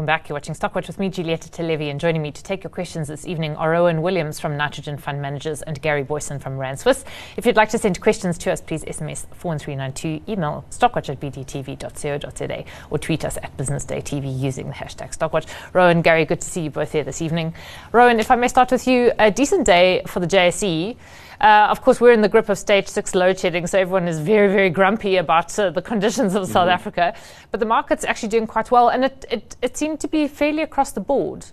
welcome back. You're watching Stockwatch with me, Giulietta Talevi, and joining me to take your questions this evening are Rowan Williams from Nitrogen Fund Managers and Gary Booysen from Rand Swiss. If you'd like to send questions to us, please SMS 41392, email stockwatch at bdtv.co.za, or tweet us at businessdaytv using the hashtag Stockwatch. Rowan, Gary, good to see you both here this evening. Rowan, if I may start with you, a decent day for the JSE. Uh, of course, we're in the grip of stage six load shedding, so everyone is very, very grumpy about uh, the conditions of mm-hmm. South Africa. But the market's actually doing quite well, and it, it, it seemed to be fairly across the board.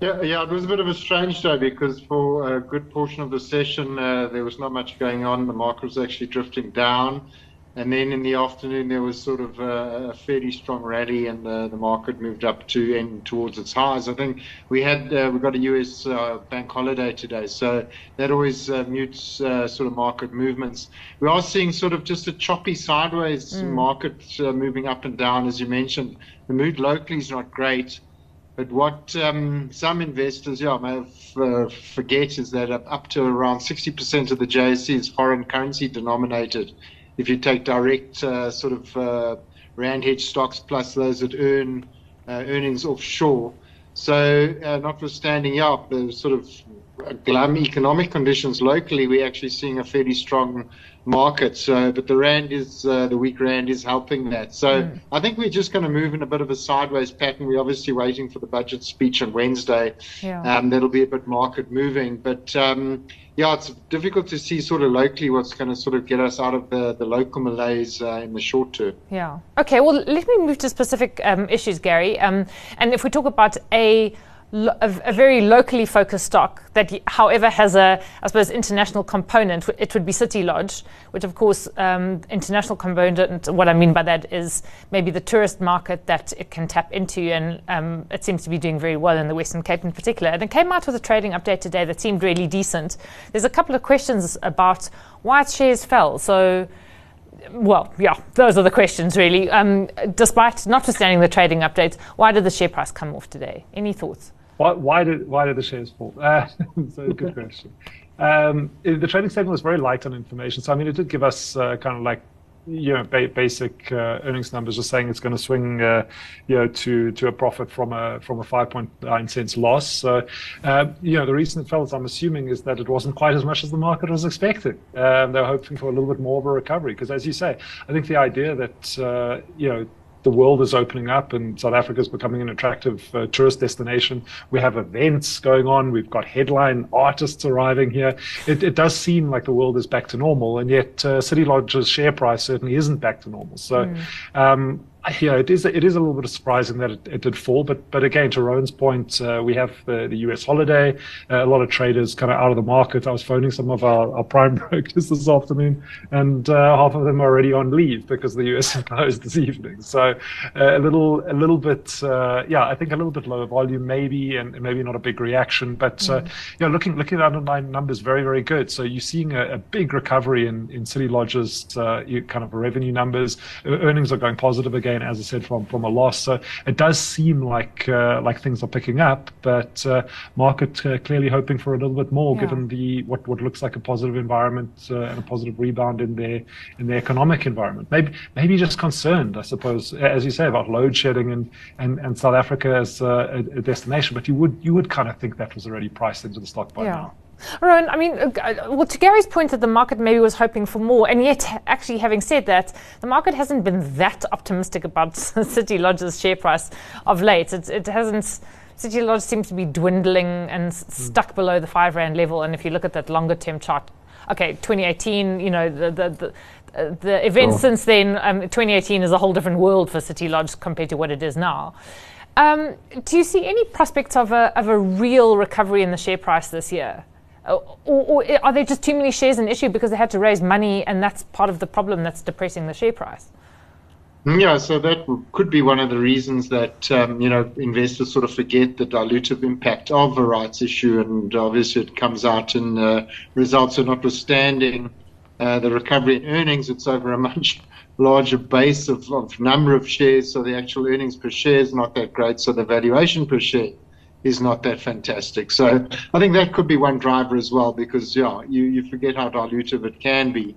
Yeah, yeah, it was a bit of a strange day because for a good portion of the session uh, there was not much going on. The market was actually drifting down. And then in the afternoon, there was sort of a, a fairly strong rally, and the, the, market moved up to end towards its highs. I think we had uh, we got a U.S. Uh, bank holiday today, so that always uh, mutes uh, sort of market movements. We are seeing sort of just a choppy sideways mm. market uh, moving up and down, as you mentioned. The mood locally is not great. But what um, some investors, yeah, may have, uh, forget is that up to around 60% of the JSE is foreign currency denominated if you take direct uh, sort of uh, rand hedge stocks plus those that earn uh, earnings offshore. So, notwithstanding, yeah, the sort of glum economic conditions locally, we're actually seeing a fairly strong market. So, but the rand is uh, the weak rand is helping that. So, mm. I think we're just going to move in a bit of a sideways pattern. We're obviously waiting for the budget speech on Wednesday. Yeah. Um, that'll be a bit market moving, but um, yeah, it's difficult to see sort of locally what's going to sort of get us out of the, the local malaise uh, in the short term. Yeah. Okay. Well, let me move to specific um, issues, Gary. Um, and if we talk about a a, a, very locally focused stock that, however, has a, I suppose, international component. It would be City Lodge, which, of course, um, international component. What I mean by that is maybe the tourist market that it can tap into, and um, it seems to be doing very well in the Western Cape in particular. And it came out with a trading update today that seemed really decent. There's a couple of questions about why its shares fell. So well, yeah, those are the questions really. Um, despite notwithstanding the trading updates, why did the share price come off today? Any thoughts? Why, why did why did the shares fall? Uh, so good question. Um, the trading statement was very light on information, so I mean, it did give us uh, kind of like you know ba- basic uh, earnings numbers, just saying it's going to swing uh, you know to to a profit from a from a 5.9 cents loss. So uh, you know the reason it fell, as I'm assuming, is that it wasn't quite as much as the market was expecting. Um, they were hoping for a little bit more of a recovery because, as you say, I think the idea that uh, you know the world is opening up and South Africa is becoming an attractive uh, tourist destination. We have events going on. We've got headline artists arriving here. It, it does seem like the world is back to normal, and yet uh, City Lodge's share price certainly isn't back to normal. So, mm. um, yeah, it is it is a little bit surprising that it, it did fall, but but again, to Rowan's point, uh, we have the, the US holiday. Uh, a lot of traders kind of out of the market. I was phoning some of our, our prime brokers this afternoon, and uh, half of them are already on leave because the US is closed this evening. So uh, a little a little bit, uh, yeah, I think a little bit lower volume maybe, and maybe not a big reaction. But mm. yeah, looking looking at underlying numbers, very very good. So you're seeing a, a big recovery in in City Lodge's kind of revenue numbers. Earnings are going positive again again, as I said, from from a loss. So it does seem like uh, like things are picking up, but uh, market uh, clearly hoping for a little bit more, yeah. given the what what looks like a positive environment uh, and a positive rebound in their in their economic environment. Maybe maybe just concerned, I suppose, as you say about load shedding and and, and South Africa as a, a destination. But you would you would kind of think that was already priced into the stock by yeah. now. Rowan, I mean, uh, uh, well, to Gary's point that the market maybe was hoping for more, and yet, actually, having said that, the market hasn't been that optimistic about City Lodge's share price of late. It, it hasn't. City Lodge seems to be dwindling and mm. stuck below the five rand level. And if you look at that longer term chart, okay, 2018, you know, the the, the uh, the events since then, um, 2018 is a whole different world for City Lodge compared to what it is now. Um, do you see any prospects of a, of a real recovery in the share price this year? Uh, or, or, are there just too many shares in issue because they had to raise money and that's part of the problem that's depressing the share price? Yeah, so that could be one of the reasons that um, you know investors sort of forget the dilutive impact of a rights issue, and obviously it comes out in uh, results. So notwithstanding uh, the recovery in earnings, it's over a much larger base of, of number of shares, so the actual earnings per share is not that great. So the valuation per share is not that fantastic. So I think that could be one driver as well, because yeah, you, you forget how dilutive it can be.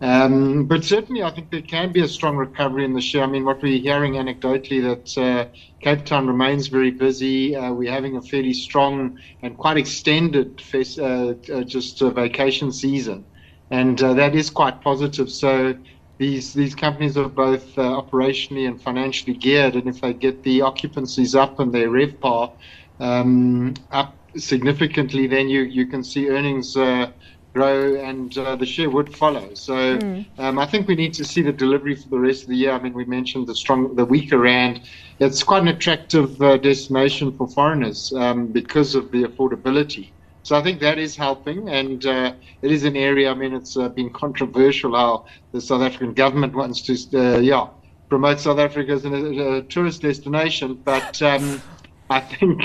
Um, but certainly, I think there can be a strong recovery in the share. I mean, what we're hearing anecdotally that uh, Cape Town remains very busy. Uh, we're having a fairly strong and quite extended fest, uh, uh just vacation season, and uh, that is quite positive. So these these companies are both uh, operationally and financially geared, and if they get the occupancies up and their RevPAR um, up significantly, then you you can see earnings grow and uh, the share would follow. So mm. um, I think we need to see the delivery for the rest of the year. I mean, we mentioned the strong, the weaker rand. It's quite an attractive uh, destination for foreigners um, because of the affordability. So I think that is helping, and uh, it is an area. I mean, it's uh, been controversial how the South African government wants to, uh, yeah, promote South Africa as a, a tourist destination. But um, I think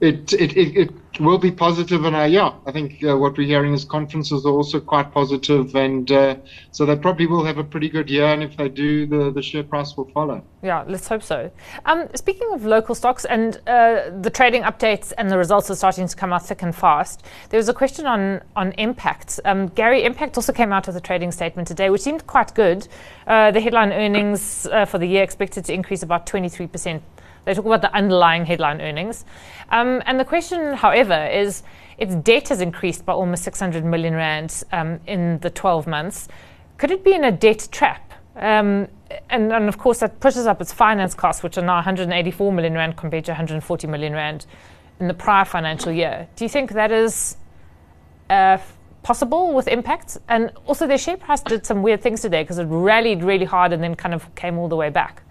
it, it, it, it will be positive, and uh, yeah, I think uh, what we're hearing is conferences are also quite positive, and uh, so they probably will have a pretty good year. And if they do, the, the share price will follow. Yeah, let's hope so. Um, speaking of local stocks and uh, the trading updates and the results are starting to come out thick and fast. There was a question on on Mpact. Um, Gary, Mpact also came out with a trading statement today, which seemed quite good. Uh, the headline earnings uh, for the year expected to increase about 23 percent they talk about the underlying headline earnings. Um, and the question, however, is its debt has increased by almost 600 million rand um, in the 12 months. Could it be in a debt trap? Um, and, and, of course, that pushes up its finance costs, which are now 184 million rand compared to 140 million rand in the prior financial year. Do you think that is uh, possible with Mpact's? And also, their share price did some weird things today because it rallied really hard and then kind of came all the way back.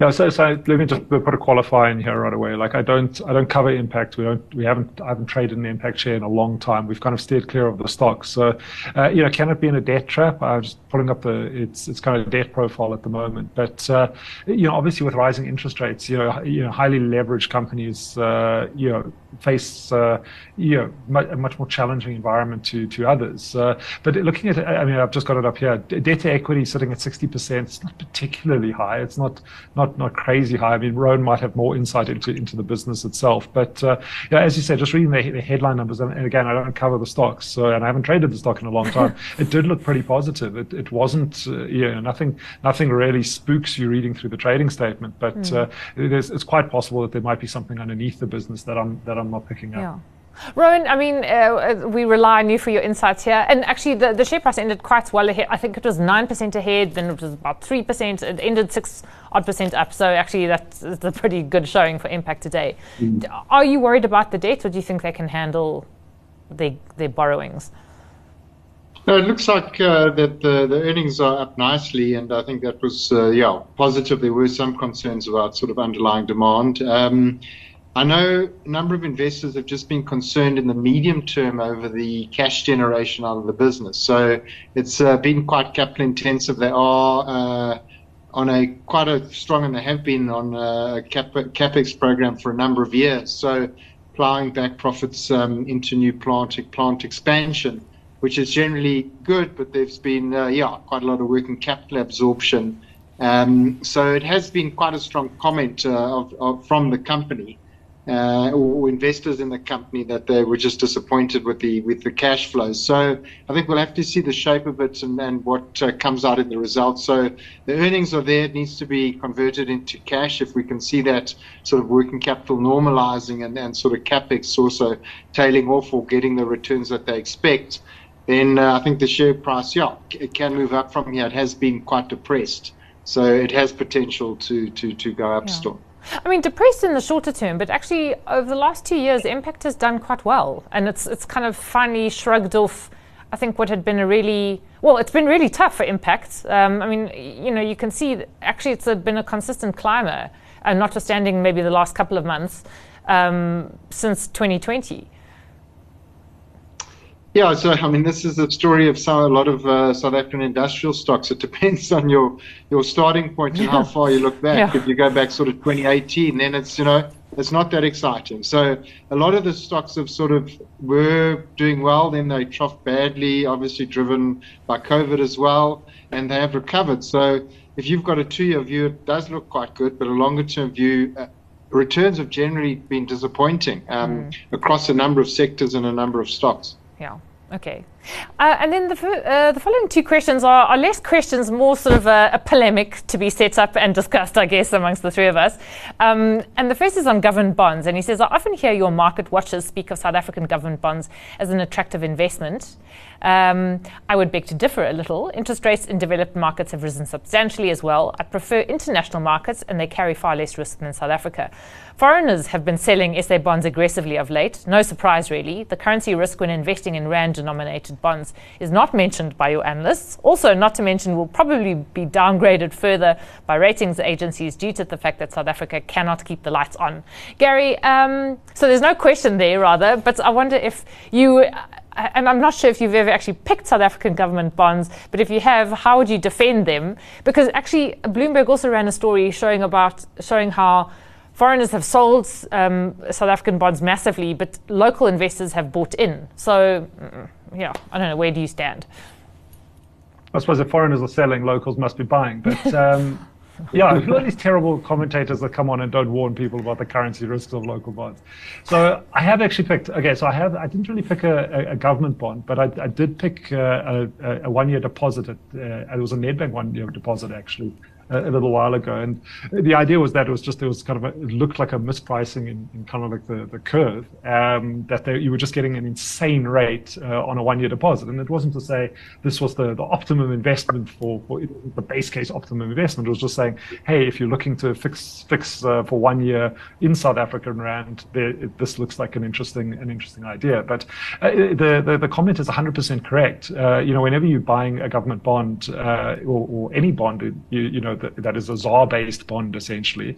Yeah, so, so let me just put a qualifier in here right away. Like I don't, I don't cover Mpact. We don't, we haven't, I haven't traded an Mpact share in a long time. We've kind of steered clear of the stock. So, uh, you know, can it be in a debt trap? I'm just pulling up the, it's, it's kind of a debt profile at the moment. But, uh, you know, obviously with rising interest rates, you know, you know, highly leveraged companies, uh, you know, face, uh, you know, a much more challenging environment to to others. Uh, but looking at, I mean, I've just got it up here. Debt to equity sitting at 60%. It's not particularly high. It's not not not crazy high. I mean, Rowan might have more insight into into the business itself. But uh, yeah, as you said, just reading the, the headline numbers, and, and, again, I don't cover the stocks, so, and I haven't traded the stock in a long time. it did look pretty positive. It, it wasn't, uh, you know, nothing nothing really spooks you reading through the trading statement. But mm. it's quite possible that there might be something underneath the business that I'm that I'm not picking up. Yeah. Rowan, I mean, uh, uh, we rely on you for your insights here. And actually, the, the share price ended quite well ahead. I think it was 9% ahead, then it was about 3%. It ended 6 odd percent up. So actually, that's, that's a pretty good showing for Mpact today. Mm. Are you worried about the debt, or do you think they can handle their, their borrowings? No, it looks like uh, that the, the earnings are up nicely, and I think that was, uh, yeah, positive. There were some concerns about sort of underlying demand. Um, I know a number of investors have just been concerned in the medium term over the cash generation out of the business. So it's uh, been quite capital intensive. They are uh, on a quite a strong, and they have been on a cap, capex program for a number of years. So plowing back profits um, into new plant plant expansion, which is generally good, but there's been uh, yeah quite a lot of working capital absorption. Um, so it has been quite a strong comment uh, of, of, from the company uh, or investors in the company that they were just disappointed with the with the cash flows. So I think we'll have to see the shape of it and, and what uh, comes out in the results. So the earnings are there; it needs to be converted into cash. If we can see that sort of working capital normalizing and, and sort of capex also tailing off or getting the returns that they expect, then uh, I think the share price, yeah, it can move up from here. It has been quite depressed, so it has potential to to to go up yeah. still. I mean, depressed in the shorter term, but actually over the last two years, Mpact has done quite well, and it's it's kind of finally shrugged off. I think what had been a really well, it's been really tough for Mpact. Um, I mean, you know, you can see actually it's a, been a consistent climber, and uh, notwithstanding maybe the last couple of months um, since 2020. Yeah, so I mean, this is the story of some, a lot of uh, South African industrial stocks. It depends on your your starting point and yeah. how far you look back. Yeah. If you go back sort of 2018, then it's you know it's not that exciting. So a lot of the stocks have sort of were doing well, then they troughed badly, obviously driven by COVID as well, and they have recovered. So if you've got a two-year view, it does look quite good, but a longer-term view. Uh, returns have generally been disappointing um, mm. across a number of sectors and a number of stocks. Yeah. Okay. Uh, and then the, uh, the following two questions are, are, less questions, more sort of a, a, polemic to be set up and discussed, I guess, amongst the three of us. Um, and the first is on government bonds. And he says, I often hear your market watchers speak of South African government bonds as an attractive investment. Um, I would beg to differ a little. Interest rates in developed markets have risen substantially as well. I prefer international markets, and they carry far less risk than South Africa. Foreigners have been selling SA bonds aggressively of late. No surprise, really. The currency risk when investing in rand denominated bonds is not mentioned by your analysts. Also, not to mention, will probably be downgraded further by ratings agencies due to the fact that South Africa cannot keep the lights on. Gary, um, so there's no question there, rather, but I wonder if you and I'm not sure if you've ever actually picked South African government bonds, but if you have, how would you defend them? Because actually, Bloomberg also ran a story showing about showing how foreigners have sold um, South African bonds massively, but local investors have bought in. So, yeah, I don't know. Where do you stand? I suppose if foreigners are selling, locals must be buying. But um, yeah, who are these terrible commentators that come on and don't warn people about the currency risks of local bonds? So I have actually picked. Okay, so I have. I didn't really pick a, a government bond, but I, I did pick uh, a, a one-year deposit. At, uh, it was a Nedbank one-year deposit actually a, little while ago. And the idea was that it was just there was kind of a, it looked like a mispricing in, in kind of like the, the curve um, that they, you were just getting an insane rate uh, on a one year deposit. And it wasn't to say this was the, the optimum investment for, for the base case optimum investment. It was just saying, hey, if you're looking to fix fix uh, for one year in South African rand, there, it, this looks like an interesting an interesting idea. But uh, the, the, the comment is 100% correct. Uh, you know, whenever you're buying a government bond uh, or, or any bond, you, you know that, is a ZAR based bond essentially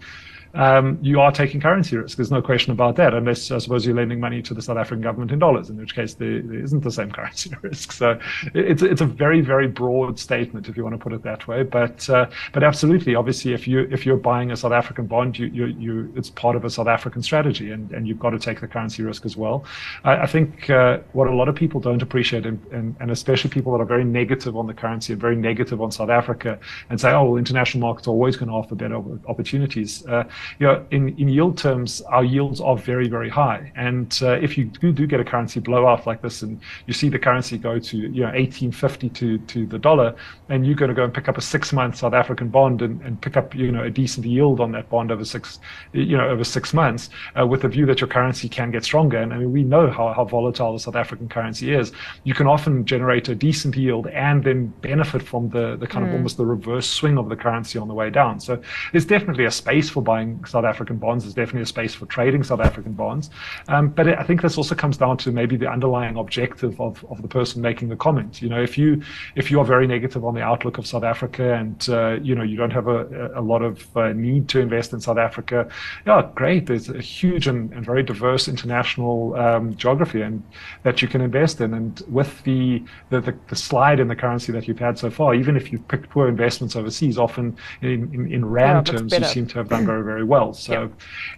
um, you are taking currency risk. There's no question about that, unless I suppose you're lending money to the South African government in dollars, in which case there, there isn't the same currency risk. So it's it's a very very broad statement if you want to put it that way. But uh, but absolutely, obviously, if you if you're buying a South African bond, you you, you it's part of a South African strategy, and, and you've got to take the currency risk as well. I, I think uh, what a lot of people don't appreciate, and, and, and especially people that are very negative on the currency and very negative on South Africa, and say, oh, well, international markets are always going to offer better opportunities. Uh, you know, in, in yield terms, our yields are very, very high. And uh, if you do, do get a currency blowout like this, and you see the currency go to you know 1850 to to the dollar, and you're going to go and pick up a six-month South African bond and, and pick up you know a decent yield on that bond over six you know over six months, uh, with the view that your currency can get stronger. And I mean, we know how how volatile the South African currency is. You can often generate a decent yield and then benefit from the the kind mm. of almost the reverse swing of the currency on the way down. So there's definitely a space for buying South African bonds. There's definitely a space for trading South African bonds. Um, but I think this also comes down to maybe the underlying objective of, of the person making the comment. You know, if you if you are very negative on the outlook of South Africa and uh, you know you don't have a, a lot of uh, need to invest in South Africa, yeah, great. There's a huge and, and very diverse international um, geography and that you can invest in. And with the, the, the the slide in the currency that you've had so far, even if you've picked poor investments overseas, often in in, in rand yeah, terms, you seem to have done very very well. So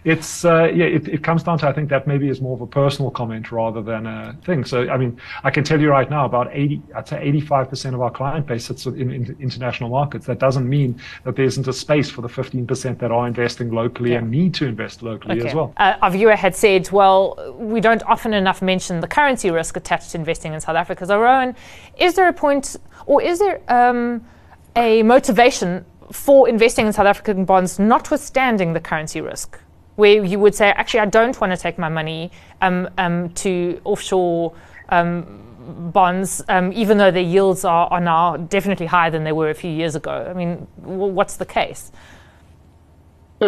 it's uh, yeah, it, it comes down to I think that maybe is more of a personal comment rather than a thing. So I mean, I can tell you right now about 80, I'd say 85 percent of our client base sits in, in, international markets. That doesn't mean that there isn't a space for the 15 percent that are investing locally yeah. and need to invest locally okay. as well. Uh, our viewer had said, well, we don't often enough mention the currency risk attached to investing in South Africa. So Rowan, is there a point, or is there um, a motivation for investing in South African bonds, notwithstanding the currency risk, where you would say, actually, I don't want to take my money um, um, to offshore um, bonds, um, even though their yields are, are, now definitely higher than they were a few years ago. I mean, w- what's the case?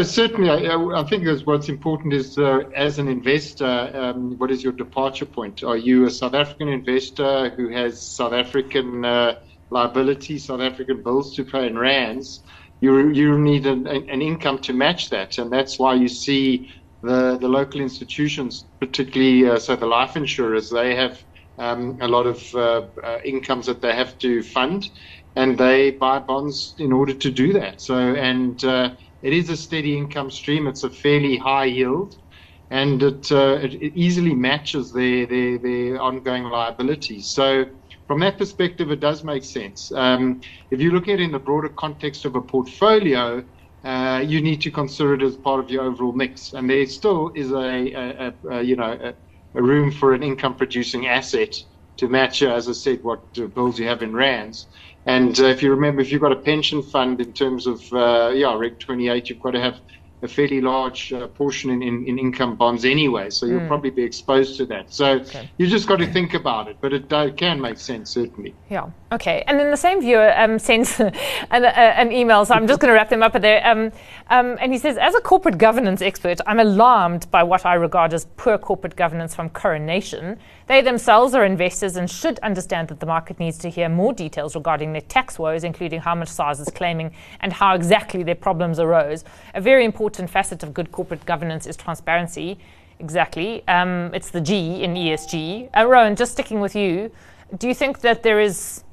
certainly, I, I, think what's important is uh, as an investor, um, what is your departure point? Are you a South African investor who has South African uh, liability, South African bills to pay in rands, you you need an, an income to match that, and that's why you see the the local institutions, particularly uh, so the life insurers, they have um, a lot of uh, uh, incomes that they have to fund, and they buy bonds in order to do that. So and uh, it is a steady income stream. It's a fairly high yield and it, uh, it, easily matches their, their, their ongoing liabilities. So from that perspective, it does make sense. Um, if you look at it in the broader context of a portfolio, uh, you need to consider it as part of your overall mix. And there still is a, a, a, a you know a, room for an income-producing asset to match, as I said, what bills you have in rands. And uh, if you remember, if you've got a pension fund in terms of uh, yeah, Reg 28, you've got to have a fairly large uh, portion in, in, in, income bonds anyway, so you'll mm. probably be exposed to that. So okay. you just got to think about it, but it uh, can make sense, certainly. Yeah, okay. And then the same viewer um, sends an, uh, an, email, so I'm just going to wrap them up there. Um, um, and he says, as a corporate governance expert, I'm alarmed by what I regard as poor corporate governance from Coronation. They themselves are investors and should understand that the market needs to hear more details regarding their tax woes, including how much SARS is claiming and how exactly their problems arose. A very important facet of good corporate governance is transparency. Exactly. Um, it's the G in ESG. Uh, Rowan, just sticking with you, do you think that there is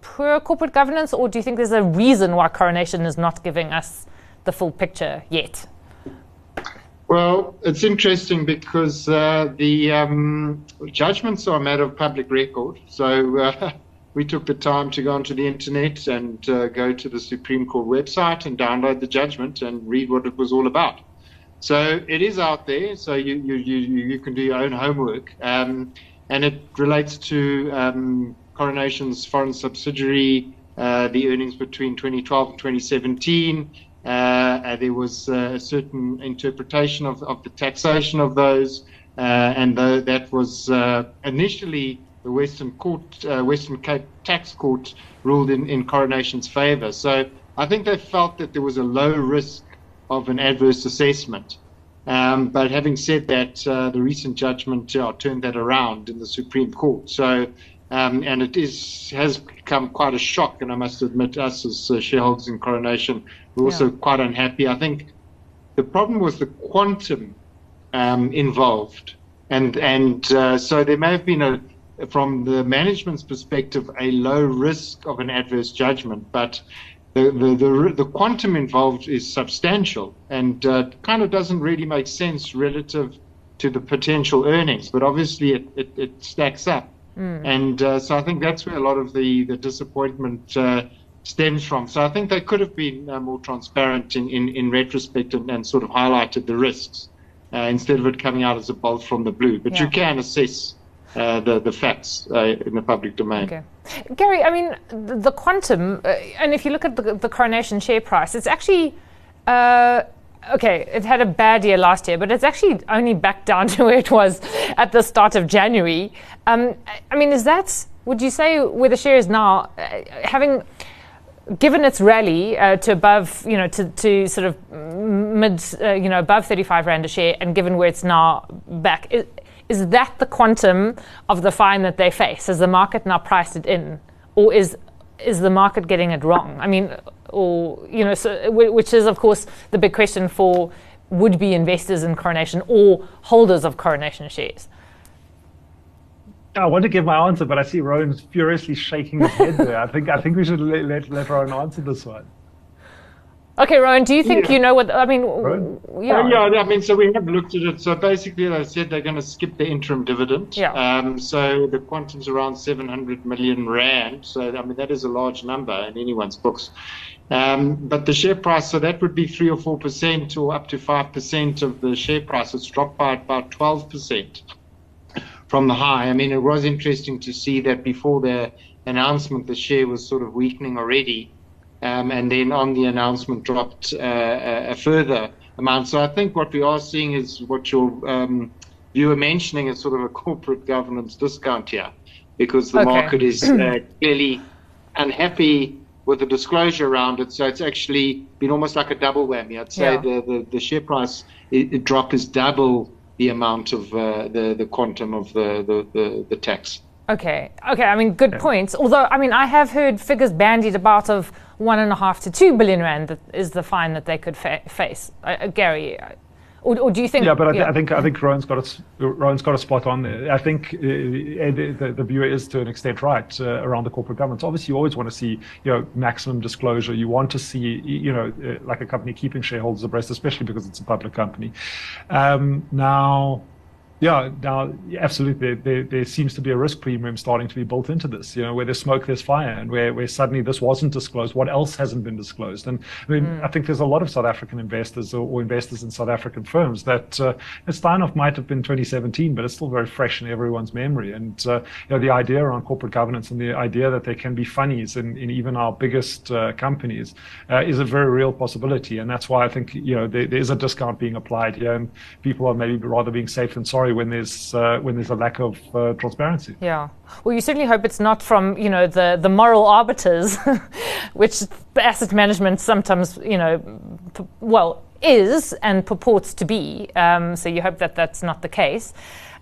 poor corporate governance, or do you think there's a reason why Coronation is not giving us the full picture yet? Well, it's interesting because uh, the um, judgments are a matter of public record. So uh, we took the time to go onto the internet and uh, go to the Supreme Court website and download the judgment and read what it was all about. So it is out there. So you you you, you can do your own homework, um, and it relates to um, Coronation's foreign subsidiary, uh, the earnings between 2012 and 2017 uh, there was uh, a certain interpretation of, of the taxation of those, uh, and the, that was initially the Western Court, Western Cape Tax Court ruled in, in Coronation's favour. So I think they felt that there was a low risk of an adverse assessment. Um, but having said that, uh, the recent judgment uh, turned that around in the Supreme Court. So um, and it is has become quite a shock. And I must admit, us as uh, shareholders in Coronation, we're also yeah. quite unhappy. I think the problem was the quantum um, involved, and and uh, so there may have been a, from the management's perspective, a low risk of an adverse judgment, but. The, the, the, the quantum involved is substantial and uh, kind of doesn't really make sense relative to the potential earnings, but obviously it, it, it stacks up. Mm. And uh, so I think that's where a lot of the, the disappointment uh, stems from. So I think they could have been uh, more transparent in, in, in retrospect and, and, sort of highlighted the risks uh, instead of it coming out as a bolt from the blue. But yeah. you can assess uh, the, the facts uh, in the public domain. Okay. Gary, I mean, the, quantum, and if you look at the, the coronation share price, it's actually okay, it had a bad year last year, but it's actually only back down to where it was at the start of January. Um, I mean, is that, would you say, where the share is now, uh, having given its rally uh, to above, you know, to, to sort of mid, uh, you know, above 35 Rand a share, and given where it's now back, is that the quantum of the fine that they face? Has the market now priced it in? Or is, is the market getting it wrong? I mean, or you know, so, which is of course the big question for would-be investors in Coronation or holders of Coronation shares. I want to give my answer, but I see Rowan furiously shaking his head there. I think I think we should let, let, let Rowan answer this one. Okay, Rowan, do you think yeah. you know what I mean? Yeah. Uh, yeah, I mean, so we have looked at it. So basically, they said they're going to skip the interim dividend. Yeah. Um, so the quantum's around 700 million rand. So I mean, that is a large number in anyone's books. Um, but the share price, so that would be three or four percent, or up to five percent of the share price. It's dropped by about 12 percent from the high. I mean, it was interesting to see that before the announcement, the share was sort of weakening already um, and then on the announcement dropped uh, a further amount. So I think what we are seeing is what your um, you were mentioning is sort of a corporate governance discount here, because the okay. market is uh, clearly unhappy with the disclosure around it. So it's actually been almost like a double whammy. I'd say yeah. the, the, the, share price it, it drop is double the amount of uh, the the quantum of the the, the, the tax. Okay, okay. I mean, good yeah. points. Although, I mean, I have heard figures bandied about of one and a half to two billion rand that is the fine that they could fa- face. Uh, uh, Gary, uh, or, or, do you think? Yeah, but I, th- I, think I think Rowan's got a Rowan's got a spot on there. I think uh, the, the, the, viewer is to an extent right uh, around the corporate governance. Obviously, you always want to see you know maximum disclosure. You want to see you know uh, like a company keeping shareholders abreast, especially because it's a public company. Um, now Yeah, now absolutely. There, there, seems to be a risk premium starting to be built into this. You know, where there's smoke, there's fire, and where, where suddenly this wasn't disclosed, what else hasn't been disclosed? And I mean, mm. I think there's a lot of South African investors or, or investors in South African firms that uh, Steinhoff might have been 2017, but it's still very fresh in everyone's memory. And uh, you know, the idea around corporate governance and the idea that there can be funnies in, in even our biggest uh, companies uh, is a very real possibility. And that's why I think you know there, there is a discount being applied here, and people are maybe rather being safe than sorry when there's uh, when there's a lack of uh, transparency. Yeah. Well, you certainly hope it's not from you know the the moral arbiters, which asset management sometimes you know, p- well is and purports to be. Um, so you hope that that's not the case.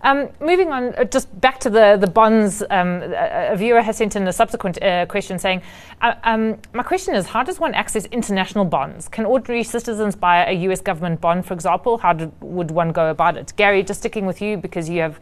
Um, moving on, uh, just back to the, the bonds, um, a, viewer has sent in a subsequent uh, question saying, uh, um, My question is, how does one access international bonds? Can ordinary citizens buy a US government bond, for example? How would one go about it? Gary, just sticking with you because you have,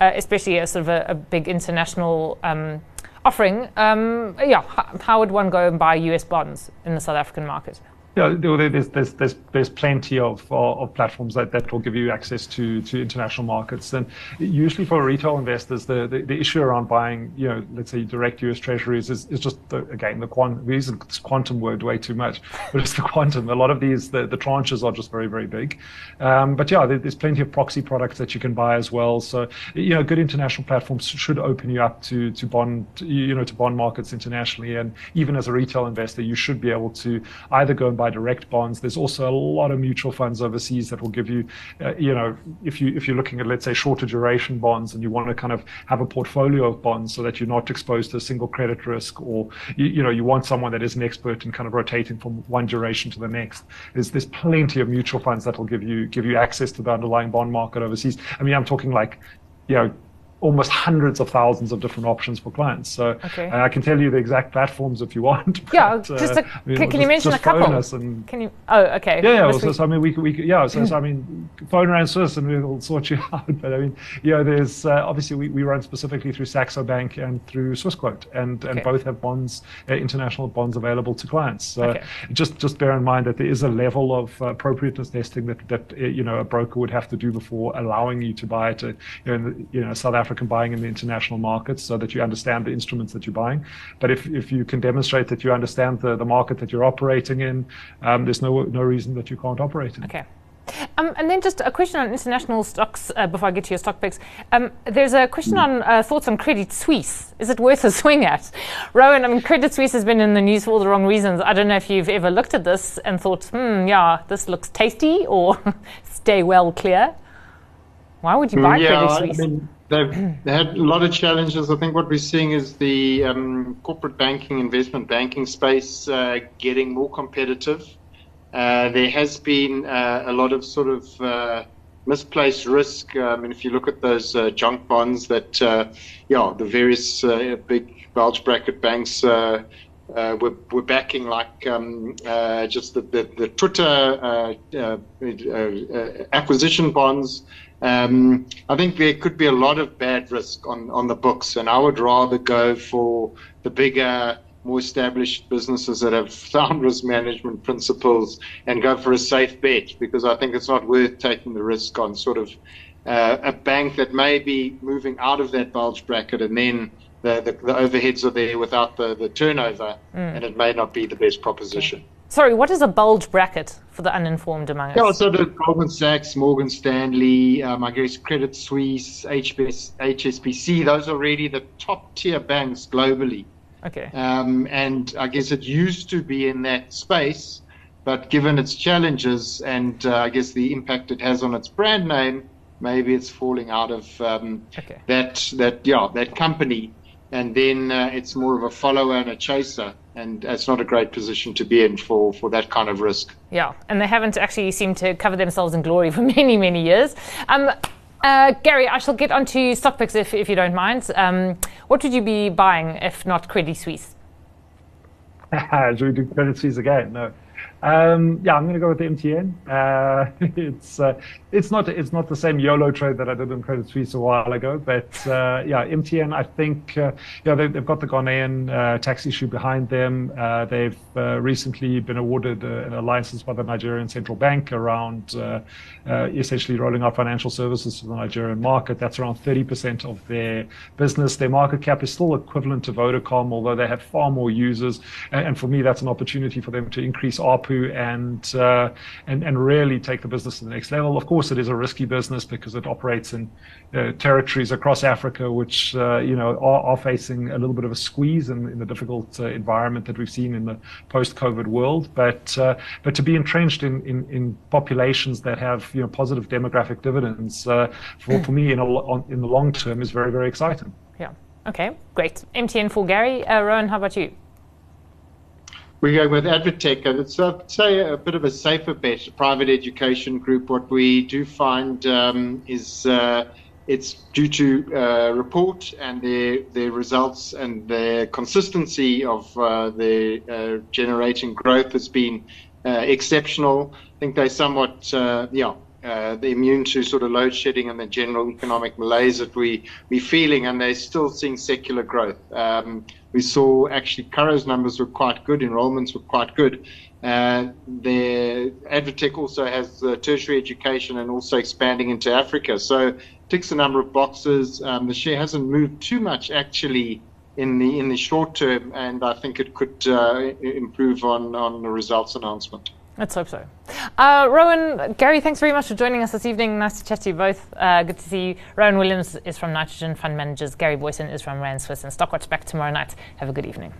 uh, especially a sort of a, a big international um, offering, um, yeah, how, how would one go and buy US bonds in the South African market? Yeah, there's there's there's there's plenty of of platforms that, that will give you access to to international markets, and usually for retail investors, the, the, the issue around buying, you know, let's say direct U.S. Treasuries is, is just the, again the quantum. We use this quantum word way too much, but it's the quantum. A lot of these the, the tranches are just very very big, um, but yeah, there's plenty of proxy products that you can buy as well. So you know, good international platforms should open you up to to bond you know to bond markets internationally, and even as a retail investor, you should be able to either go and buy buy direct bonds. There's also a lot of mutual funds overseas that will give you, uh, you know, if you if you're looking at let's say shorter duration bonds and you want to kind of have a portfolio of bonds so that you're not exposed to a single credit risk, or you, you know you want someone that is an expert in kind of rotating from one duration to the next. There's there's plenty of mutual funds that will give you give you access to the underlying bond market overseas. I mean, I'm talking like you know almost hundreds of thousands of different options for clients. So okay. uh, I can tell you the exact platforms if you want. But, yeah, just a, uh, I mean, can, just, you mention a couple? And, can you? Oh, okay. Yeah, yeah. So, so, I mean, we, we yeah. So, so, I mean, phone Rand Swiss and we'll sort you out. But I mean, you know, there's uh, obviously we, we run specifically through Saxo Bank and through Swissquote, and and okay. both have bonds, uh, international bonds available to clients. So okay. just just bear in mind that there is a level of uh, appropriateness testing that that uh, you know a broker would have to do before allowing you to buy it. You know, you know, South African buying in the international markets so that you understand the instruments that you're buying. But if, if you can demonstrate that you understand the, the market that you're operating in, um, there's no, no reason that you can't operate in. Okay. Um, and then just a question on international stocks uh, before I get to your stock picks. Um, there's a question mm. on uh, thoughts on Credit Suisse. Is it worth a swing at? Rowan, I mean, Credit Suisse has been in the news for all the wrong reasons. I don't know if you've ever looked at this and thought, hmm, yeah, this looks tasty or stay well clear. Why would you buy yeah, Credit Suisse? I mean, They've had a lot of challenges. I think what we're seeing is the um, corporate banking, investment banking space uh, getting more competitive. Uh, there has been uh, a lot of sort of uh, misplaced risk. I mean, if you look at those uh, junk bonds that, uh, yeah, the various big bulge bracket banks we're, we're, backing like um, just the, the, the Twitter acquisition bonds um, I think there could be a lot of bad risk on, on the books, and I would rather go for the bigger, more established businesses that have sound risk management principles and go for a safe bet because I think it's not worth taking the risk on sort of uh, a bank that may be moving out of that bulge bracket and then the, the, the overheads are there without the, the turnover, mm. and it may not be the best proposition. Okay. Sorry, what is a bulge bracket for the uninformed among us? Yeah, so the Goldman Sachs, Morgan Stanley, um, I guess Credit Suisse, HBS, HSBC, those are really the top tier banks globally. Okay. Um, and I guess it used to be in that space, but given its challenges and uh, I guess the impact it has on its brand name, maybe it's falling out of um, okay. that that yeah that company, and then uh, it's more of a follower and a chaser and it's not a great position to be in for, for that kind of risk. Yeah, and they haven't actually seemed to cover themselves in glory for many, many years. Um, uh, Gary, I shall get onto stock picks if, if you don't mind. Um, what would you be buying if not Credit Suisse? Should we do Credit Suisse again? No. Um, yeah, I'm going to go with the MTN. Uh, it's uh, it's not it's not the same YOLO trade that I did in Credit Suisse a while ago, but uh, yeah, MTN. I think uh, yeah they, have got the Ghanaian uh, tax issue behind them. Uh, they've recently been awarded a, a, license by the Nigerian central bank around essentially rolling out financial services to the Nigerian market. That's around 30% of their business. Their market cap is still equivalent to Vodacom, although they have far more users. And, and for me, that's an opportunity for them to increase ARPU and uh, and and really take the business to the next level. Of course, it is a risky business because it operates in uh, territories across Africa, which uh, you know are, are, facing a little bit of a squeeze in, in the difficult uh, environment that we've seen in the post-COVID world. But uh, but to be entrenched in, in, in populations that have you know positive demographic dividends uh, for, for me in a, on, in the long term is very very exciting. Yeah. Okay. Great. MTN for Gary. Rowan, how about you? We go with Advtech, and it's, uh, say, a bit of a safer bet. A private education group. What we do find um, is uh, it's due to uh, report and their their results and their consistency of uh, their uh, generating growth has been uh, exceptional. I think they somewhat, yeah, uh, they're immune to sort of load shedding and the general economic malaise that we we feeling, and they're still seeing secular growth. Um, we saw actually Curro's numbers were quite good, enrollments were quite good. Uh, their Advtech also has uh, tertiary education and also expanding into Africa. So ticks a number of boxes. Um, the share hasn't moved too much actually in the in the short term, and I think it could uh, improve on on the results announcement. Let's hope so. Uh, Rowan, Gary, thanks very much for joining us this evening. Nice to chat to you both. Uh, good to see you. Rowan Williams is from Nitrogen Fund Managers. Gary Booysen is from Rand Swiss. And Stockwatch back tomorrow night. Have a good evening.